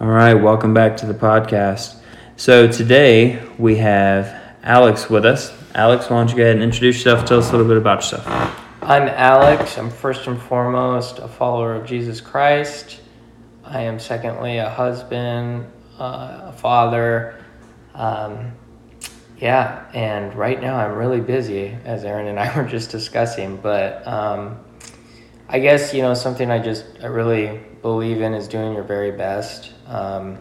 All right, welcome back to the podcast. So today we have Alex with us. Alex, why don't you go ahead and introduce yourself? Tell us a little bit about yourself. I'm Alex. I'm first and foremost a follower of Jesus Christ. I am secondly a husband, uh, a father. Um, yeah, and right now I'm really busy, as Aaron and I were just discussing. But um, I guess you know something I just I really believe in is doing your very best. Um,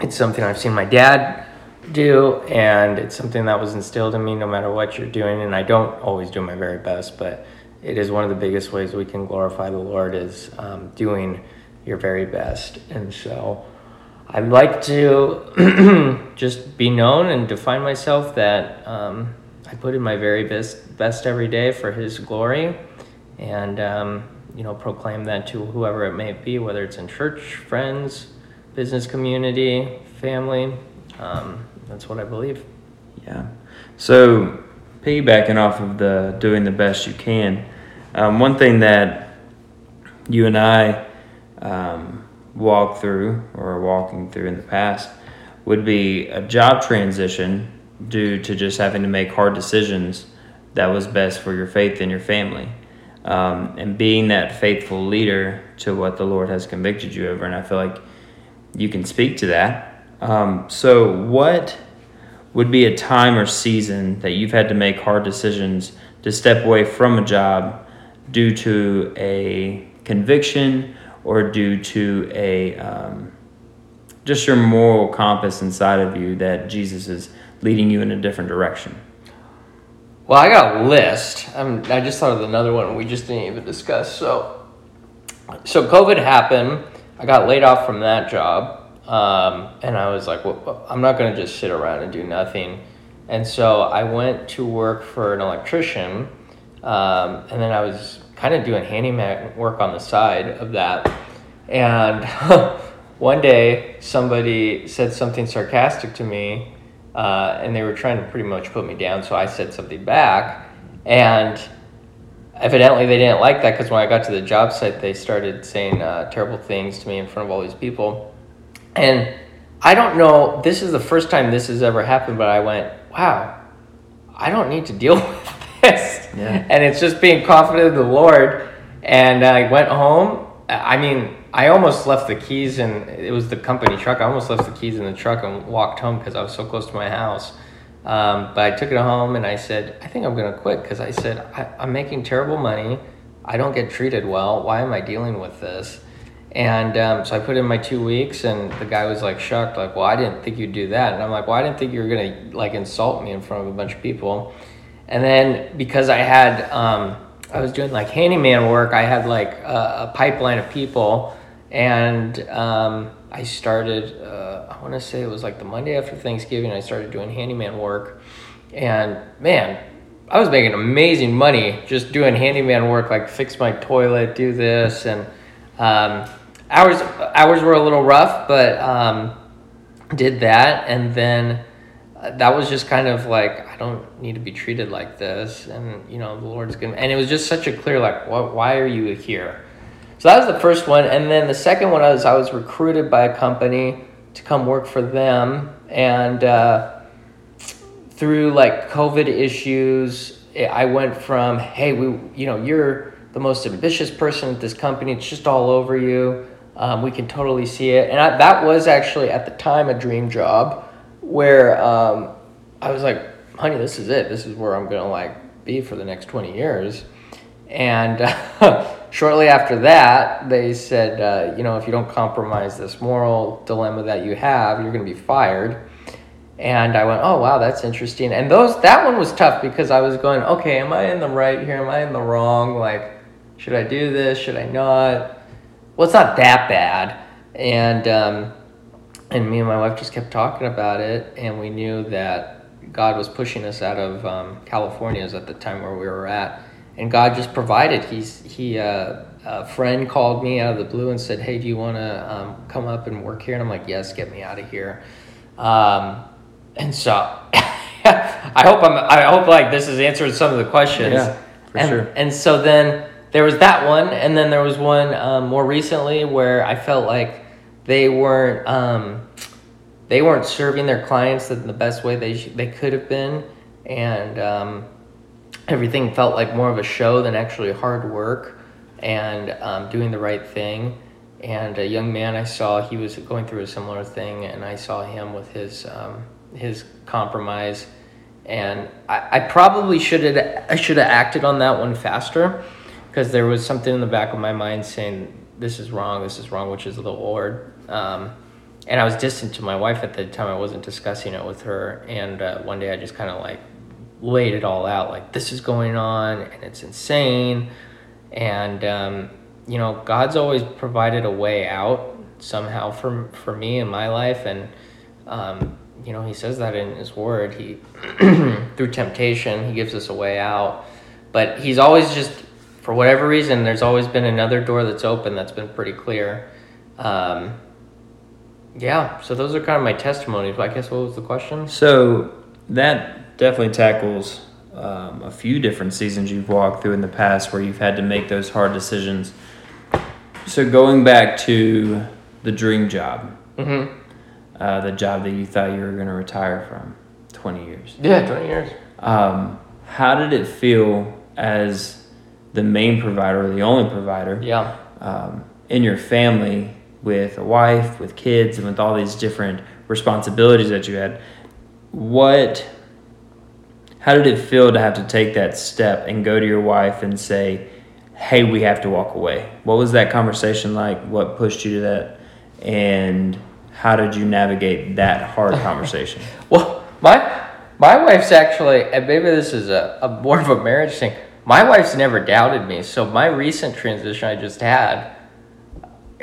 it's something I've seen my dad do, and it's something that was instilled in me. No matter what you're doing, and I don't always do my very best, but it is one of the biggest ways we can glorify the Lord is um, doing your very best, and so. I'd like to just be known and define myself that um, I put in my very best best every day for His glory, and um, you know proclaim that to whoever it may be, whether it's in church, friends, business community, family. Um, that's what I believe. Yeah. So piggybacking off of the doing the best you can, um, one thing that you and I um, walk through or walking through in the past would be a job transition due to just having to make hard decisions that was best for your faith and your family. Um, and being that faithful leader to what the Lord has convicted you over. And I feel like you can speak to that. Um, so, what would be a time or season that you've had to make hard decisions to step away from a job due to a conviction or due to a um, just your moral compass inside of you that Jesus is leading you in a different direction? Well, I got a list. I'm, I just thought of another one we just didn't even discuss. So, so COVID happened. I got laid off from that job, um, and I was like, well, I'm not going to just sit around and do nothing. And so I went to work for an electrician, um, and then I was kind of doing handyman work on the side of that. And one day, somebody said something sarcastic to me, uh, and they were trying to pretty much put me down. So I said something back, and evidently they didn't like that because when I got to the job site, they started saying uh, terrible things to me in front of all these people. And I don't know, this is the first time this has ever happened, but I went, wow, I don't need to deal with this. Yeah. And it's just being confident in the Lord. And I went home. I mean, I almost left the keys and it was the company truck. I almost left the keys in the truck and walked home because I was so close to my house. Um, but I took it home and I said, I think I'm going to quit because I said, I, I'm making terrible money. I don't get treated well. Why am I dealing with this? And um, so I put in my two weeks, and the guy was like shocked, like, "Well, I didn't think you'd do that." And I'm like, "Well, I didn't think you were gonna like insult me in front of a bunch of people." And then because I had, um, I was doing like handyman work, I had like a, a pipeline of people, and um, I started. Uh, I want to say it was like the Monday after Thanksgiving. I started doing handyman work, and man, I was making amazing money just doing handyman work, like fix my toilet, do this, and um, hours hours were a little rough, but um, did that, and then that was just kind of like I don't need to be treated like this, and you know the Lord's gonna. And it was just such a clear like, what? Why are you here? So that was the first one, and then the second one was I was recruited by a company to come work for them, and uh, through like COVID issues, I went from hey, we, you know, you're the most ambitious person at this company. It's just all over you. Um, we can totally see it, and I, that was actually at the time a dream job where um, I was like, honey, this is it. This is where I'm gonna like be for the next 20 years. And uh, shortly after that, they said, uh, you know, if you don't compromise this moral dilemma that you have, you're gonna be fired. And I went, oh wow, that's interesting. And those that one was tough because I was going, okay, am I in the right here? Am I in the wrong? Like, should I do this? Should I not? Well, it's not that bad. And um, and me and my wife just kept talking about it, and we knew that God was pushing us out of um, California is at the time where we were at, and God just provided. He's he uh, a friend called me out of the blue and said, "Hey, do you want to um, come up and work here?" And I'm like, "Yes, get me out of here." Um, and so I hope I'm I hope like this has answered some of the questions. Yeah, for and, sure. And so then there was that one, and then there was one um, more recently where I felt like they weren't um, they weren't serving their clients in the best way they sh- they could have been, and um, everything felt like more of a show than actually hard work and um, doing the right thing. And a young man I saw, he was going through a similar thing, and I saw him with his um, his compromise, and I, I probably should have I should have acted on that one faster, because there was something in the back of my mind saying this is wrong, this is wrong, which is the Lord. Um, and I was distant to my wife at the time. I wasn't discussing it with her. And uh, one day I just kind of like laid it all out like, this is going on and it's insane. And, um, you know, God's always provided a way out somehow for, for me in my life. And, um, you know, He says that in His Word. He, through temptation, He gives us a way out. But He's always just for whatever reason, there's always been another door that's open that's been pretty clear. Um, yeah, so those are kind of my testimonies. But I guess what was the question? So that definitely tackles um, a few different seasons you've walked through in the past where you've had to make those hard decisions. So going back to the dream job, Mm-hmm. uh, the job that you thought you were going to retire from, twenty years. Yeah, 20 years. Um, how did it feel as the main provider or the only provider Yeah. um, in your family with a wife, with kids, and with all these different responsibilities that you had? What, how did it feel to have to take that step and go to your wife and say, hey, we have to walk away? What was that conversation like? What pushed you to that? And how did you navigate that hard conversation? Well, my my wife's actually, and maybe this is a, a more of a marriage thing. My wife's never doubted me. So my recent transition I just had,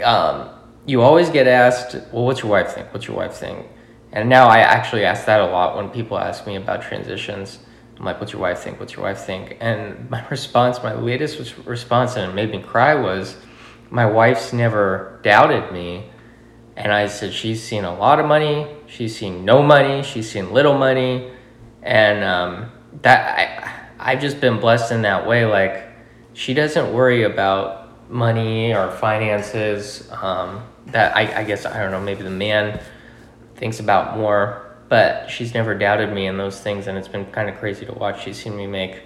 um, you always get asked, "Well, what's your wife think? What's your wife think?" And now I actually ask that a lot when people ask me about transitions. I'm like, "What's your wife think? What's your wife think?" And my response, my latest response, and it made me cry was, "My wife's never doubted me." And I said, she's seen a lot of money, she's seen no money, she's seen little money, and um, that I I've just been blessed in that way. Like she doesn't worry about money or finances. Um, that I, I guess I don't know. Maybe the man thinks about more, but she's never doubted me in those things, and it's been kind of crazy to watch. She's seen me make.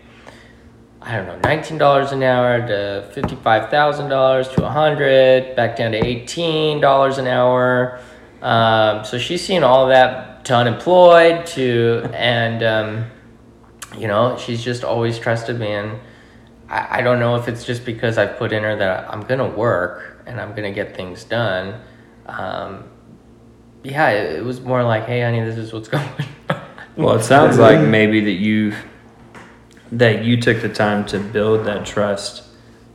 I don't know, nineteen dollars an hour to fifty-five thousand dollars to a hundred, back down to eighteen dollars an hour. Um, so she's seen all that to unemployed to, and um, you know, she's just always trusted me, and I, I don't know if it's just because I've put in her that I'm gonna work and I'm gonna get things done. Um, yeah, it, it was more like, hey, honey, this is what's going. on. Well, it sounds like maybe that you that you took the time to build that trust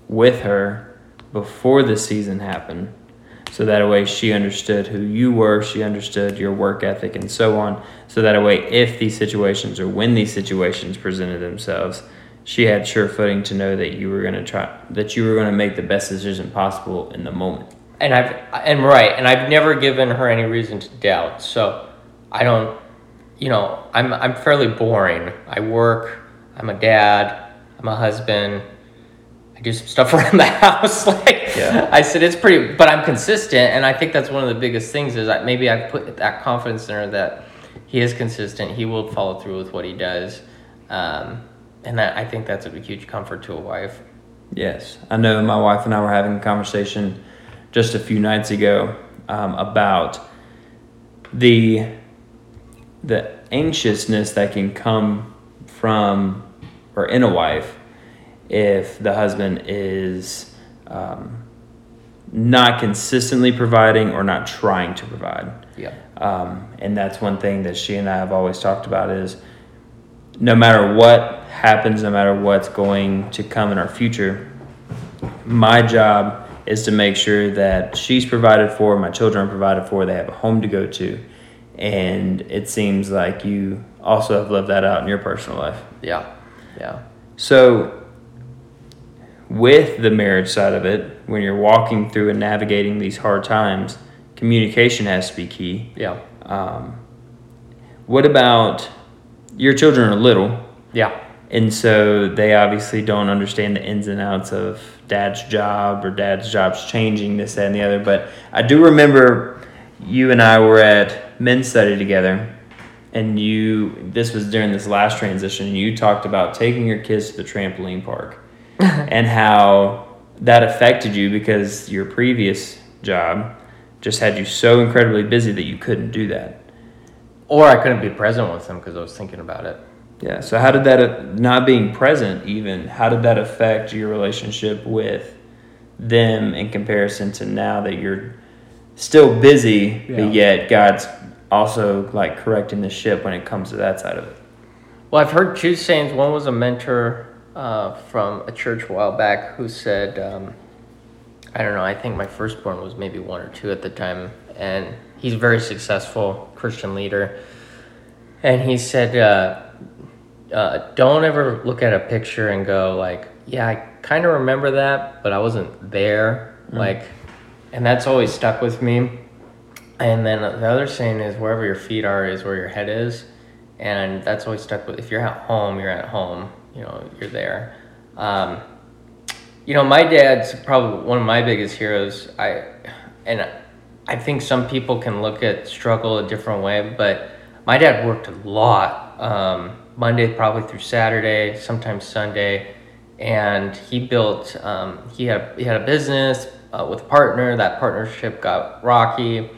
with her before the season happened. So that way she understood who you were, she understood your work ethic and so on. So that way if these situations or when these situations presented themselves, she had sure footing to know that you were to try that you were going to make the best decision possible in the moment. And I've and right, and I've never given her any reason to doubt. So I don't, you know, I'm I'm fairly boring. I work. I'm a dad. I'm a husband. I do some stuff around the house. like Yeah. I said, it's pretty, but I'm consistent, and I think that's one of the biggest things is that maybe I've put that confidence in her that he is consistent. He will follow through with what he does, um, and that I think that's a huge comfort to a wife. Yes, I know. My wife and I were having a conversation just a few nights ago um, about the the anxiousness that can come from or in a wife if the husband is um, not consistently providing or not trying to provide. Yeah. Um, and that's one thing that she and I have always talked about is no matter what happens, no matter what's going to come in our future, my job is to make sure that she's provided for, my children are provided for, they have a home to go to. And it seems like you also have lived that out in your personal life. Yeah. Yeah. So, with the marriage side of it, when you're walking through and navigating these hard times, communication has to be key. Yeah. Um, what about your children are little, Yeah. And so they obviously don't understand the ins and outs of dad's job or dad's job's changing, this, that, and the other. But I do remember you and I were at men's study together, and you, this was during this last transition, and you talked about taking your kids to the trampoline park and how that affected you because your previous job just had you so incredibly busy that you couldn't do that. Or I couldn't be present with them because I was thinking about it. Yeah. So how did that not being present even how did that affect your relationship with them in comparison to now that you're still busy, Yeah. but yet God's also like correcting the ship when it comes to that side of it. Well, I've heard two sayings. One was a mentor uh, from a church a while back who said, um, I don't know, I think my firstborn was maybe one or two at the time, and he's a very successful Christian leader. And he said, uh, uh, don't ever look at a picture and go, like, yeah, I kind of remember that, but I wasn't there. Like, and that's always stuck with me. And then the other saying is, wherever your feet are is where your head is and that's always stuck with if you're at home you're at home you know you're there um, you know my dad's probably one of my biggest heroes i and i think some people can look at struggle a different way but my dad worked a lot um, monday probably through saturday sometimes sunday. And he built um, he had he had a business uh, with a partner. That partnership got rocky.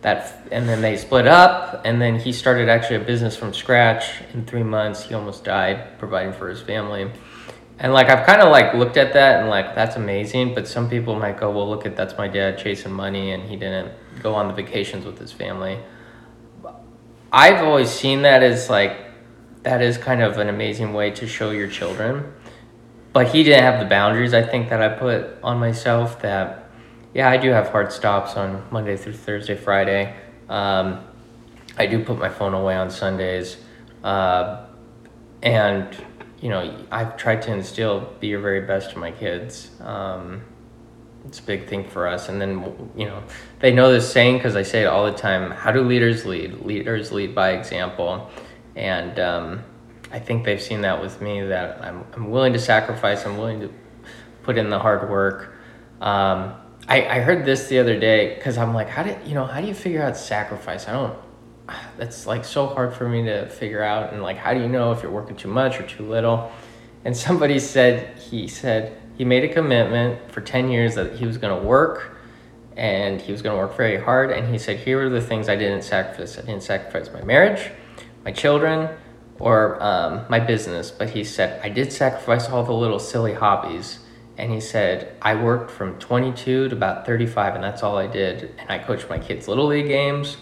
That and then they split up. And then he started actually a business from scratch. In three months he almost died providing for his family. And like i've kind of like looked at that and like that's amazing. But some people might go well look at that's my dad chasing money and he didn't go on the vacations with his family. I've always seen that as like that is kind of an amazing way to show your children but he didn't have the boundaries i think that i put on myself that yeah, I do have hard stops on Monday through Thursday, Friday. Um, I do put my phone away on Sundays. Uh, and, you know, I've tried to instill be your very best to my kids. Um, it's a big thing for us. And then, you know, they know this saying because I say it all the time how do leaders lead? Leaders lead by example. And um, I think they've seen that with me that I'm, I'm willing to sacrifice, I'm willing to put in the hard work. Um, I, I heard this the other day because I'm like, how do you know how do you figure out sacrifice? I don't. That's like so hard for me to figure out. And like, how do you know if you're working too much or too little? And somebody said he said he made a commitment for ten years that he was going to work, and he was going to work very hard. And he said, here are the things I didn't sacrifice. I didn't sacrifice my marriage, my children, or um, my business. But he said I did sacrifice all the little silly hobbies. And he said i worked from 22 to about 35 and that's all i did. And i coached my kids little league games.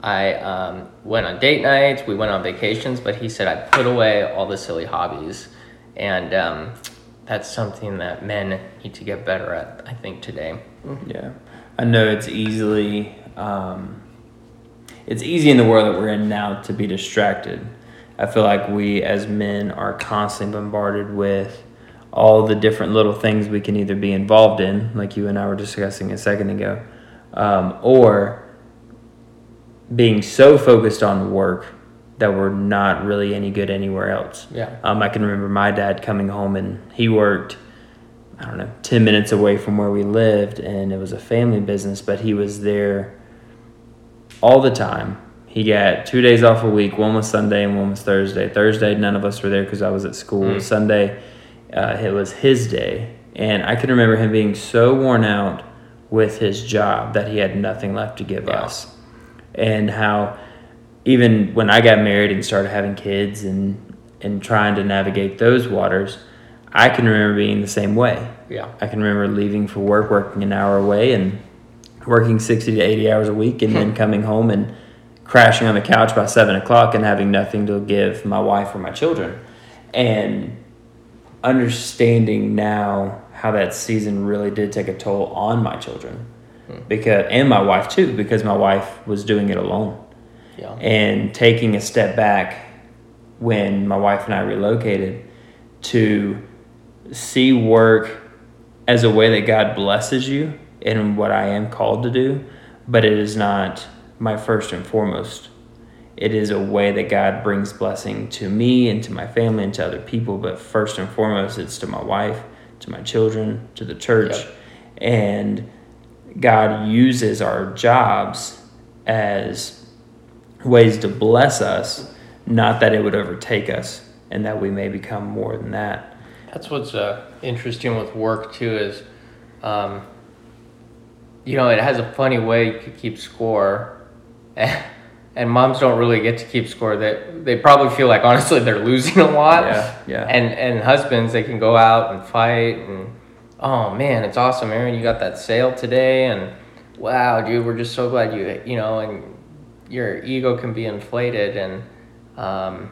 I um, went on date nights. We went on vacations. But he said i put away all the silly hobbies. And um, that's something that men need to get better at i think today. Yeah, I know it's easily um, it's easy in the world that we're in now to be distracted. I feel like we as men are constantly bombarded with all the different little things we can either be involved in, like you and I were discussing a second ago, um, or being so focused on work that we're not really any good anywhere else. yeah Um, I can remember my dad coming home and he worked, I don't know, 10 minutes away from where we lived and it was a family business, but he was there all the time. He got two days off a week. One was Sunday and one was Thursday. Thursday, none of us were there because I was at school. Mm. Sunday, uh, it was his day. And I can remember him being so worn out with his job that he had nothing left to give Yeah. us. And how even when I got married and started having kids and and trying to navigate those waters, I can remember being the same way. yeah I can remember leaving for work, working an hour away, and working sixty to eighty hours a week, and then hmm. coming home and crashing on the couch by seven o'clock and having nothing to give my wife or my children, and understanding now how that season really did take a toll on my children, hmm. because and my wife too, because my wife was doing it alone. Yeah. And taking a step back when my wife and I relocated to see work as a way that God blesses you in what I am called to do, but it is not my first and foremost. it is a way that God brings blessing to me and to my family and to other people. But first and foremost, it's to my wife, to my children, to the church. Yep. And God uses our jobs as ways to bless us, not that it would overtake us and that we may become more than that. That's what's uh, interesting with work, too, is. Um, you know, it has a funny way to keep score. and moms don't really get to keep score. That they, they probably feel like honestly they're losing a lot. Yeah, yeah. And and husbands they can go out and fight and oh man, it's awesome, Aaron. You got that sale today, and wow, dude, we're just so glad you you know, and your ego can be inflated, and um,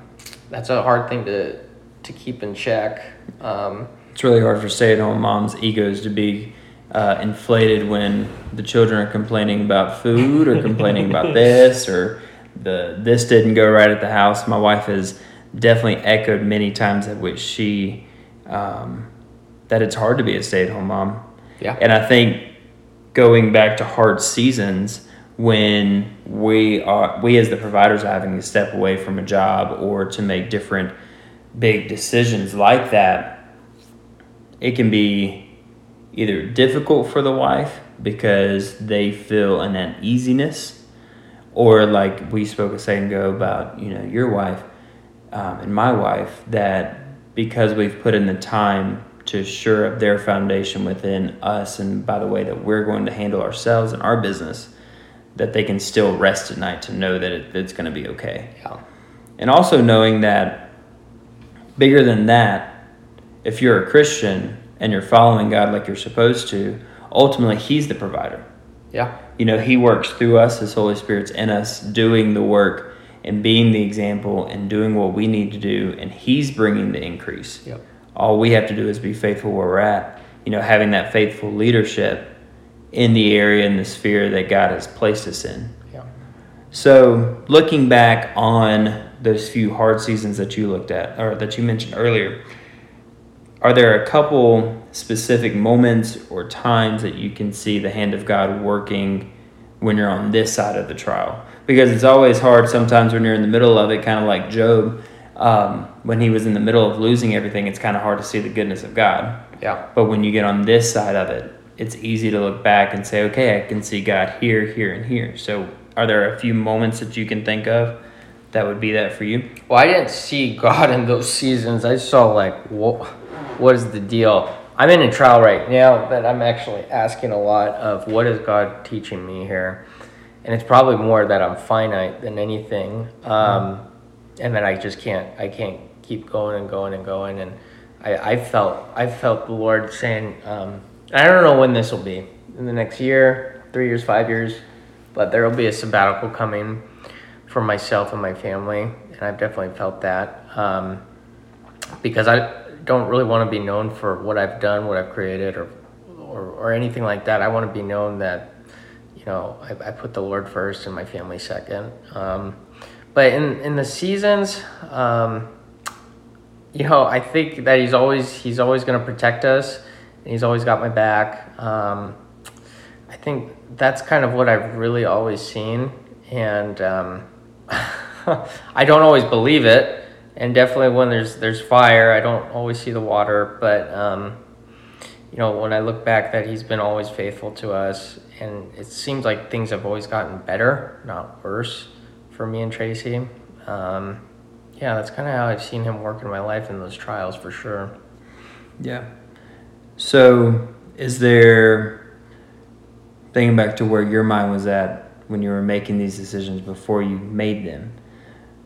that's a hard thing to to keep in check. Um, it's really hard for stay-at-home moms' egos to be uh, inflated when the children are complaining about food or complaining about this or the this didn't go right at the house. My wife has definitely echoed many times at which she um, that it's hard to be a stay at home mom. Yeah, and I think going back to hard seasons when we are we as the providers are having to step away from a job or to make different big decisions like that, it can be either difficult for the wife because they feel an uneasiness or like we spoke a second ago about you know your wife um, and my wife that because we've put in the time to shore up their foundation within us and by the way that we're going to handle ourselves and our business that they can still rest at night to know that it, it's going to be okay yeah. and also knowing that bigger than that if you're a christian and you're following god like you're supposed to ultimately he's the provider yeah you know, He works through us, His Holy Spirit's in us, doing the work and being the example and doing what we need to do, and He's bringing the increase. Yep. All we have to do is be faithful where we're at. You know, having that faithful leadership in the area and the sphere that God has placed us in. Yeah. So, looking back on those few hard seasons that you looked at or that you mentioned earlier, are there a couple specific moments or times that you can see the hand of God working when you're on this side of the trial? Because it's always hard sometimes when you're in the middle of it, kind of like Job. Um, when he was in the middle of losing everything, it's kind of hard to see the goodness of God. Yeah. But when you get on this side of it, it's easy to look back and say, okay, I can see God here, here, and here. So, are there a few moments that you can think of that would be that for you? Well, I didn't see God in those seasons. I saw like, what, what is the deal? I'm in a trial right now that I'm actually asking a lot of what is God teaching me here, and it's probably more that I'm finite than anything, um, and that I just can't I can't keep going and going and going, and I, I felt I felt the Lord saying um, I don't know when this will be in the next year, three years, five years, but there will be a sabbatical coming for myself and my family, and I've definitely felt that um, because I don't really want to be known for what I've done, what I've created, or or, or anything like that. I want to be known that you know I, I put the Lord first and my family second. Um, but in in the seasons, um, you know, I think that He's always He's always going to protect us. He's always got my back. Um, I think that's kind of what I've really always seen, and um, I don't always believe it and definitely when there's there's fire, I don't always see the water, but um, you know when I look back, that he's been always faithful to us, and it seems like things have always gotten better, not worse, for me and Tracy. Um, yeah, that's kind of how I've seen him work in my life in those trials for sure. Yeah. So, is there thinking back to where your mind was at when you were making these decisions before you made them?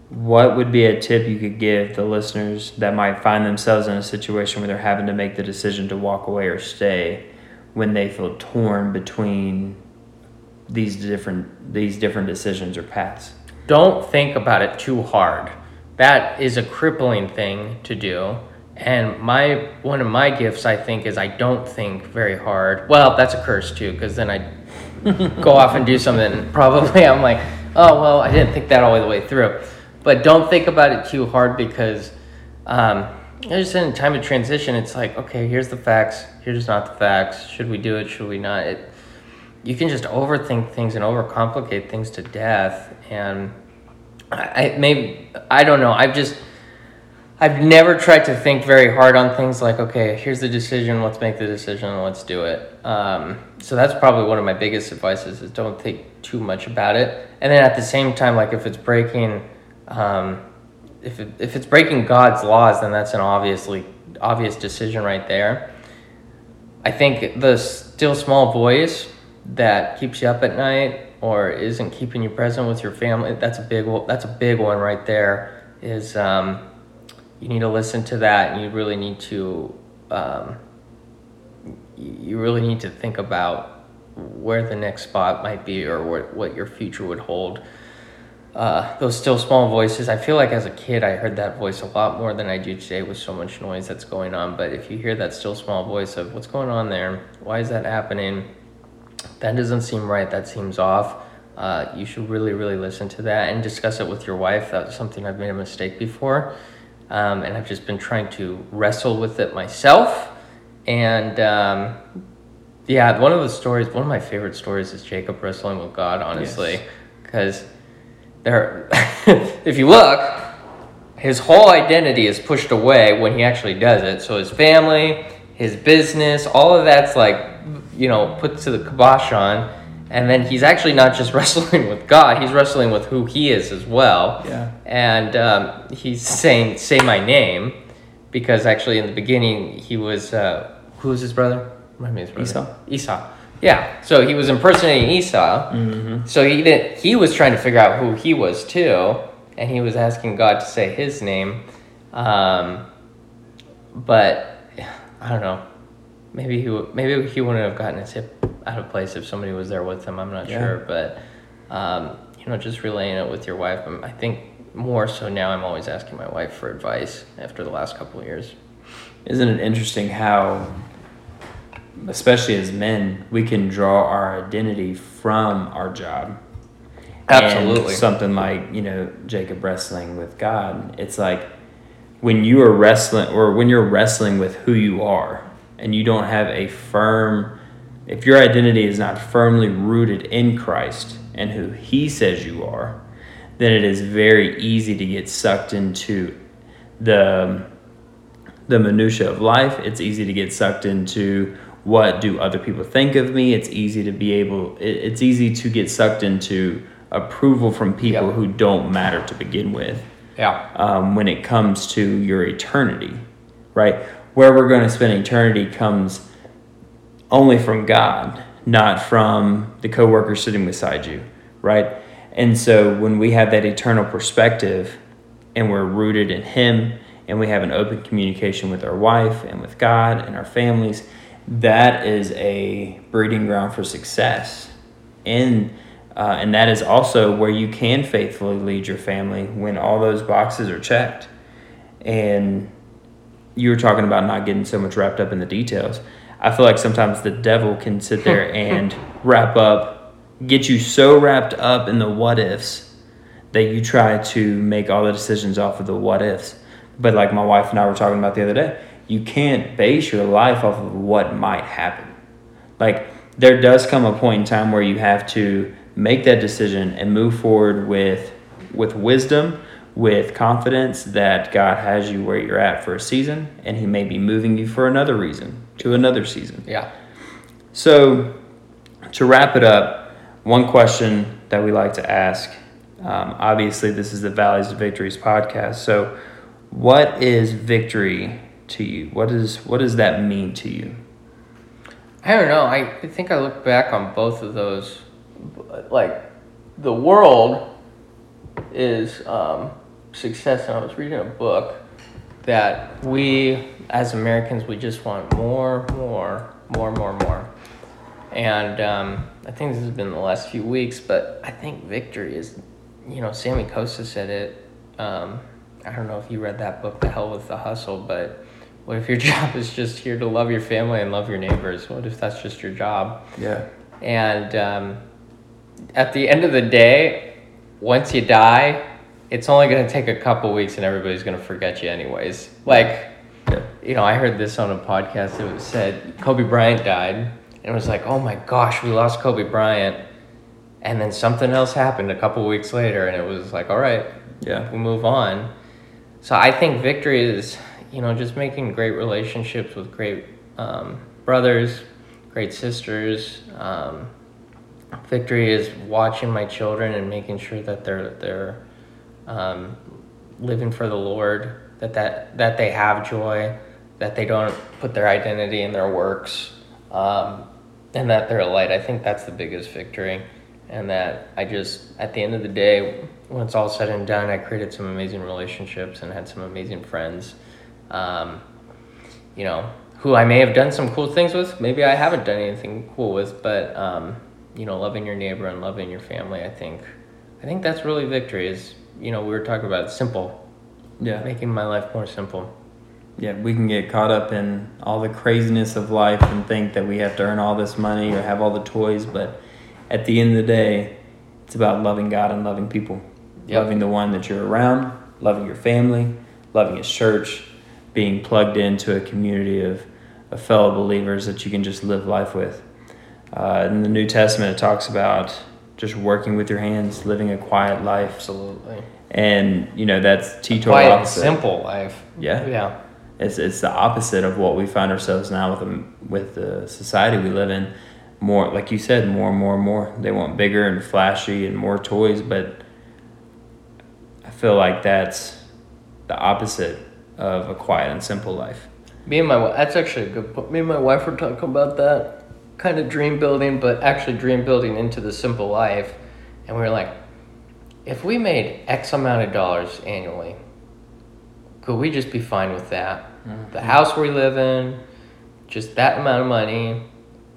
What would be a tip you could give the listeners that might find themselves in a situation where they're having to make the decision to walk away or stay when they feel torn between these different these different decisions or paths? Don't think about it too hard. That is a crippling thing to do. And my one of my gifts i think is i don't think very hard. Well that's a curse too because then i go off and do something. Probably i'm like oh well i didn't think that all the way through but don't think about it too hard because um, just in a time of transition, it's like, okay, here's the facts, here's not the facts. Should we do it? Should we not? It, you can just overthink things and overcomplicate things to death. And I, I maybe I don't know. I've just I've never tried to think very hard on things like, okay, here's the decision, let's make the decision, let's do it. Um, so that's probably one of my biggest advices is don't think too much about it. And then at the same time, like if it's breaking, um, if, it, if it's breaking God's laws, then that's an obviously obvious decision right there. I think the still small voice that keeps you up at night or isn't keeping you present with your family, that's a big, that's a big one right there is, um, you need to listen to that and you really need to um, you really need to think about where the next spot might be or what, what your future would hold uh, those still small voices. I feel like as a kid i heard that voice a lot more than i do today with so much noise that's going on. But if you hear that still small voice of what's going on there? Why is that happening? That doesn't seem right. That seems off. Uh, you should really really listen to that and discuss it with your wife. That's something i've made a mistake before. Um, and I've just been trying to wrestle with it myself. And um, yeah, one of the stories, one of my favorite stories is Jacob wrestling with God, honestly, because yes. There, if you look, his whole identity is pushed away when he actually does it. So his family, his business, all of that's like, you know, put to the kibosh on and then he's actually not just wrestling with God; he's wrestling with who he is as well. Yeah. And um, he's saying, "Say my name," because actually in the beginning he was uh, who was his brother? My name is Esau. Esau. Yeah. So he was impersonating Esau. Mm-hmm. So he didn't. He was trying to figure out who he was too, and he was asking God to say his name. Um, but I don't know. Maybe he maybe he wouldn't have gotten his hip out of place if somebody was there with him. I'm not yeah. sure, but um, you know, just relaying it with your wife. I'm, I think more so now. I'm always asking my wife for advice after the last couple of years. Isn't it interesting how, especially as men, we can draw our identity from our job? Absolutely. And something like you know Jacob wrestling with God. It's like when you are wrestling, or when you're wrestling with who you are, and you don't have a firm if your identity is not firmly rooted in Christ and who He says you are, then it is very easy to get sucked into the the minutia of life. It's easy to get sucked into what do other people think of me. It's easy to be able. It's easy to get sucked into approval from people yep. who don't matter to begin with. Yeah. Um, when it comes to your eternity, right? Where we're going to spend eternity comes only from God, not from the coworker sitting beside you, right? And so when we have that eternal perspective and we're rooted in Him and we have an open communication with our wife and with God and our families, that is a breeding ground for success. And uh, and that is also where you can faithfully lead your family when all those boxes are checked. And you were talking about not getting so much wrapped up in the details. I feel like sometimes the devil can sit there and wrap up, get you so wrapped up in the what ifs that you try to make all the decisions off of the what ifs. But like my wife and I were talking about the other day, you can't base your life off of what might happen. Like there does come a point in time where you have to make that decision and move forward with with wisdom with confidence that God has you where you're at for a season and He may be moving you for another reason to another season. Yeah. So, to wrap it up, one question that we like to ask um, obviously, this is the Valleys to Victories podcast. So, what is victory to you? What, is, what does that mean to you? I don't know. I think I look back on both of those. Like, the world is um, success, and I was reading a book that we as Americans we just want more, more, more, more, more. And um, I think this has been the last few weeks, but I think victory is, you know, Sammy Costa said it. Um, I don't know if you read that book, To Hell with the Hustle, but what if your job is just here to love your family and love your neighbors? What if that's just your job? Yeah. And um, at the end of the day, once you die, it's only going to take a couple weeks and everybody's going to forget you anyways. Like, you know, I heard this on a podcast. It said Kobe Bryant died, and it was like, oh my gosh, we lost Kobe Bryant. and then something else happened a couple weeks later, and it was like, all right, Yeah. we move on. So I think victory is, you know, just making great relationships with great um, brothers, great sisters. Um, victory is watching my children and making sure that they're they're um, living for the Lord, that, that that they have joy, that they don't put their identity in their works, um, and that they're a light. I think that's the biggest victory, and that I just at the end of the day, when it's all said and done, I created some amazing relationships and had some amazing friends. Um, you know, who I may have done some cool things with, maybe I haven't done anything cool with, but um, you know, loving your neighbor and loving your family, I think, I think that's really victory. Is you know, we were talking about simple, Yeah. making my life more simple. Yeah, we can get caught up in all the craziness of life and think that we have to earn all this money or have all the toys, but at the end of the day, it's about loving God and loving people. Yep. Loving the one that you're around, loving your family, loving his church, being plugged into a community of, of fellow believers that you can just live life with. Uh, in the New Testament, it talks about just working with your hands, living a quiet life. Absolutely. And, you know, that's Tito Quiet, opposite. simple life. Yeah. Yeah. It's it's the opposite of what we find ourselves now with the, with the society we live in. More like you said, more and more and more. They want bigger and flashy and more toys, but I feel like that's the opposite of a quiet and simple life. Me and my wife, that's actually a good point. Me and my wife were talking about that kind of dream building, but actually dream building into the simple life. And we were like, if we made X amount of dollars annually, could we just be fine with that? Mm-hmm. The house we live in, just that amount of money,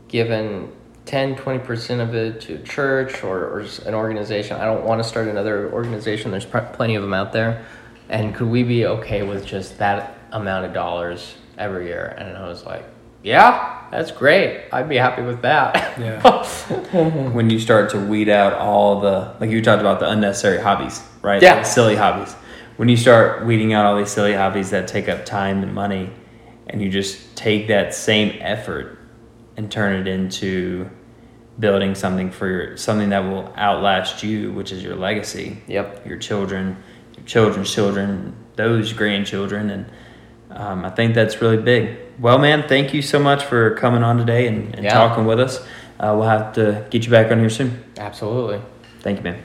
given 10, 20% of it to church or, or an organization. I don't want to start another organization. There's pr- plenty of them out there. And could we be okay with just that amount of dollars every year? And I was like, yeah, that's great. I'd be happy with that. Yeah. when you start to weed out all the like you talked about the unnecessary hobbies, right? Yeah. The silly hobbies. When you start weeding out all these silly hobbies that take up time and money, and you just take that same effort and turn it into building something for your something that will outlast you, which is your legacy. Yep. Your children, your children's children, those grandchildren, and um, I think that's really big. Well, man, thank you so much for coming on today and, and Yeah. talking with us. Uh, we'll have to get you back on here soon. Absolutely. Thank you, man.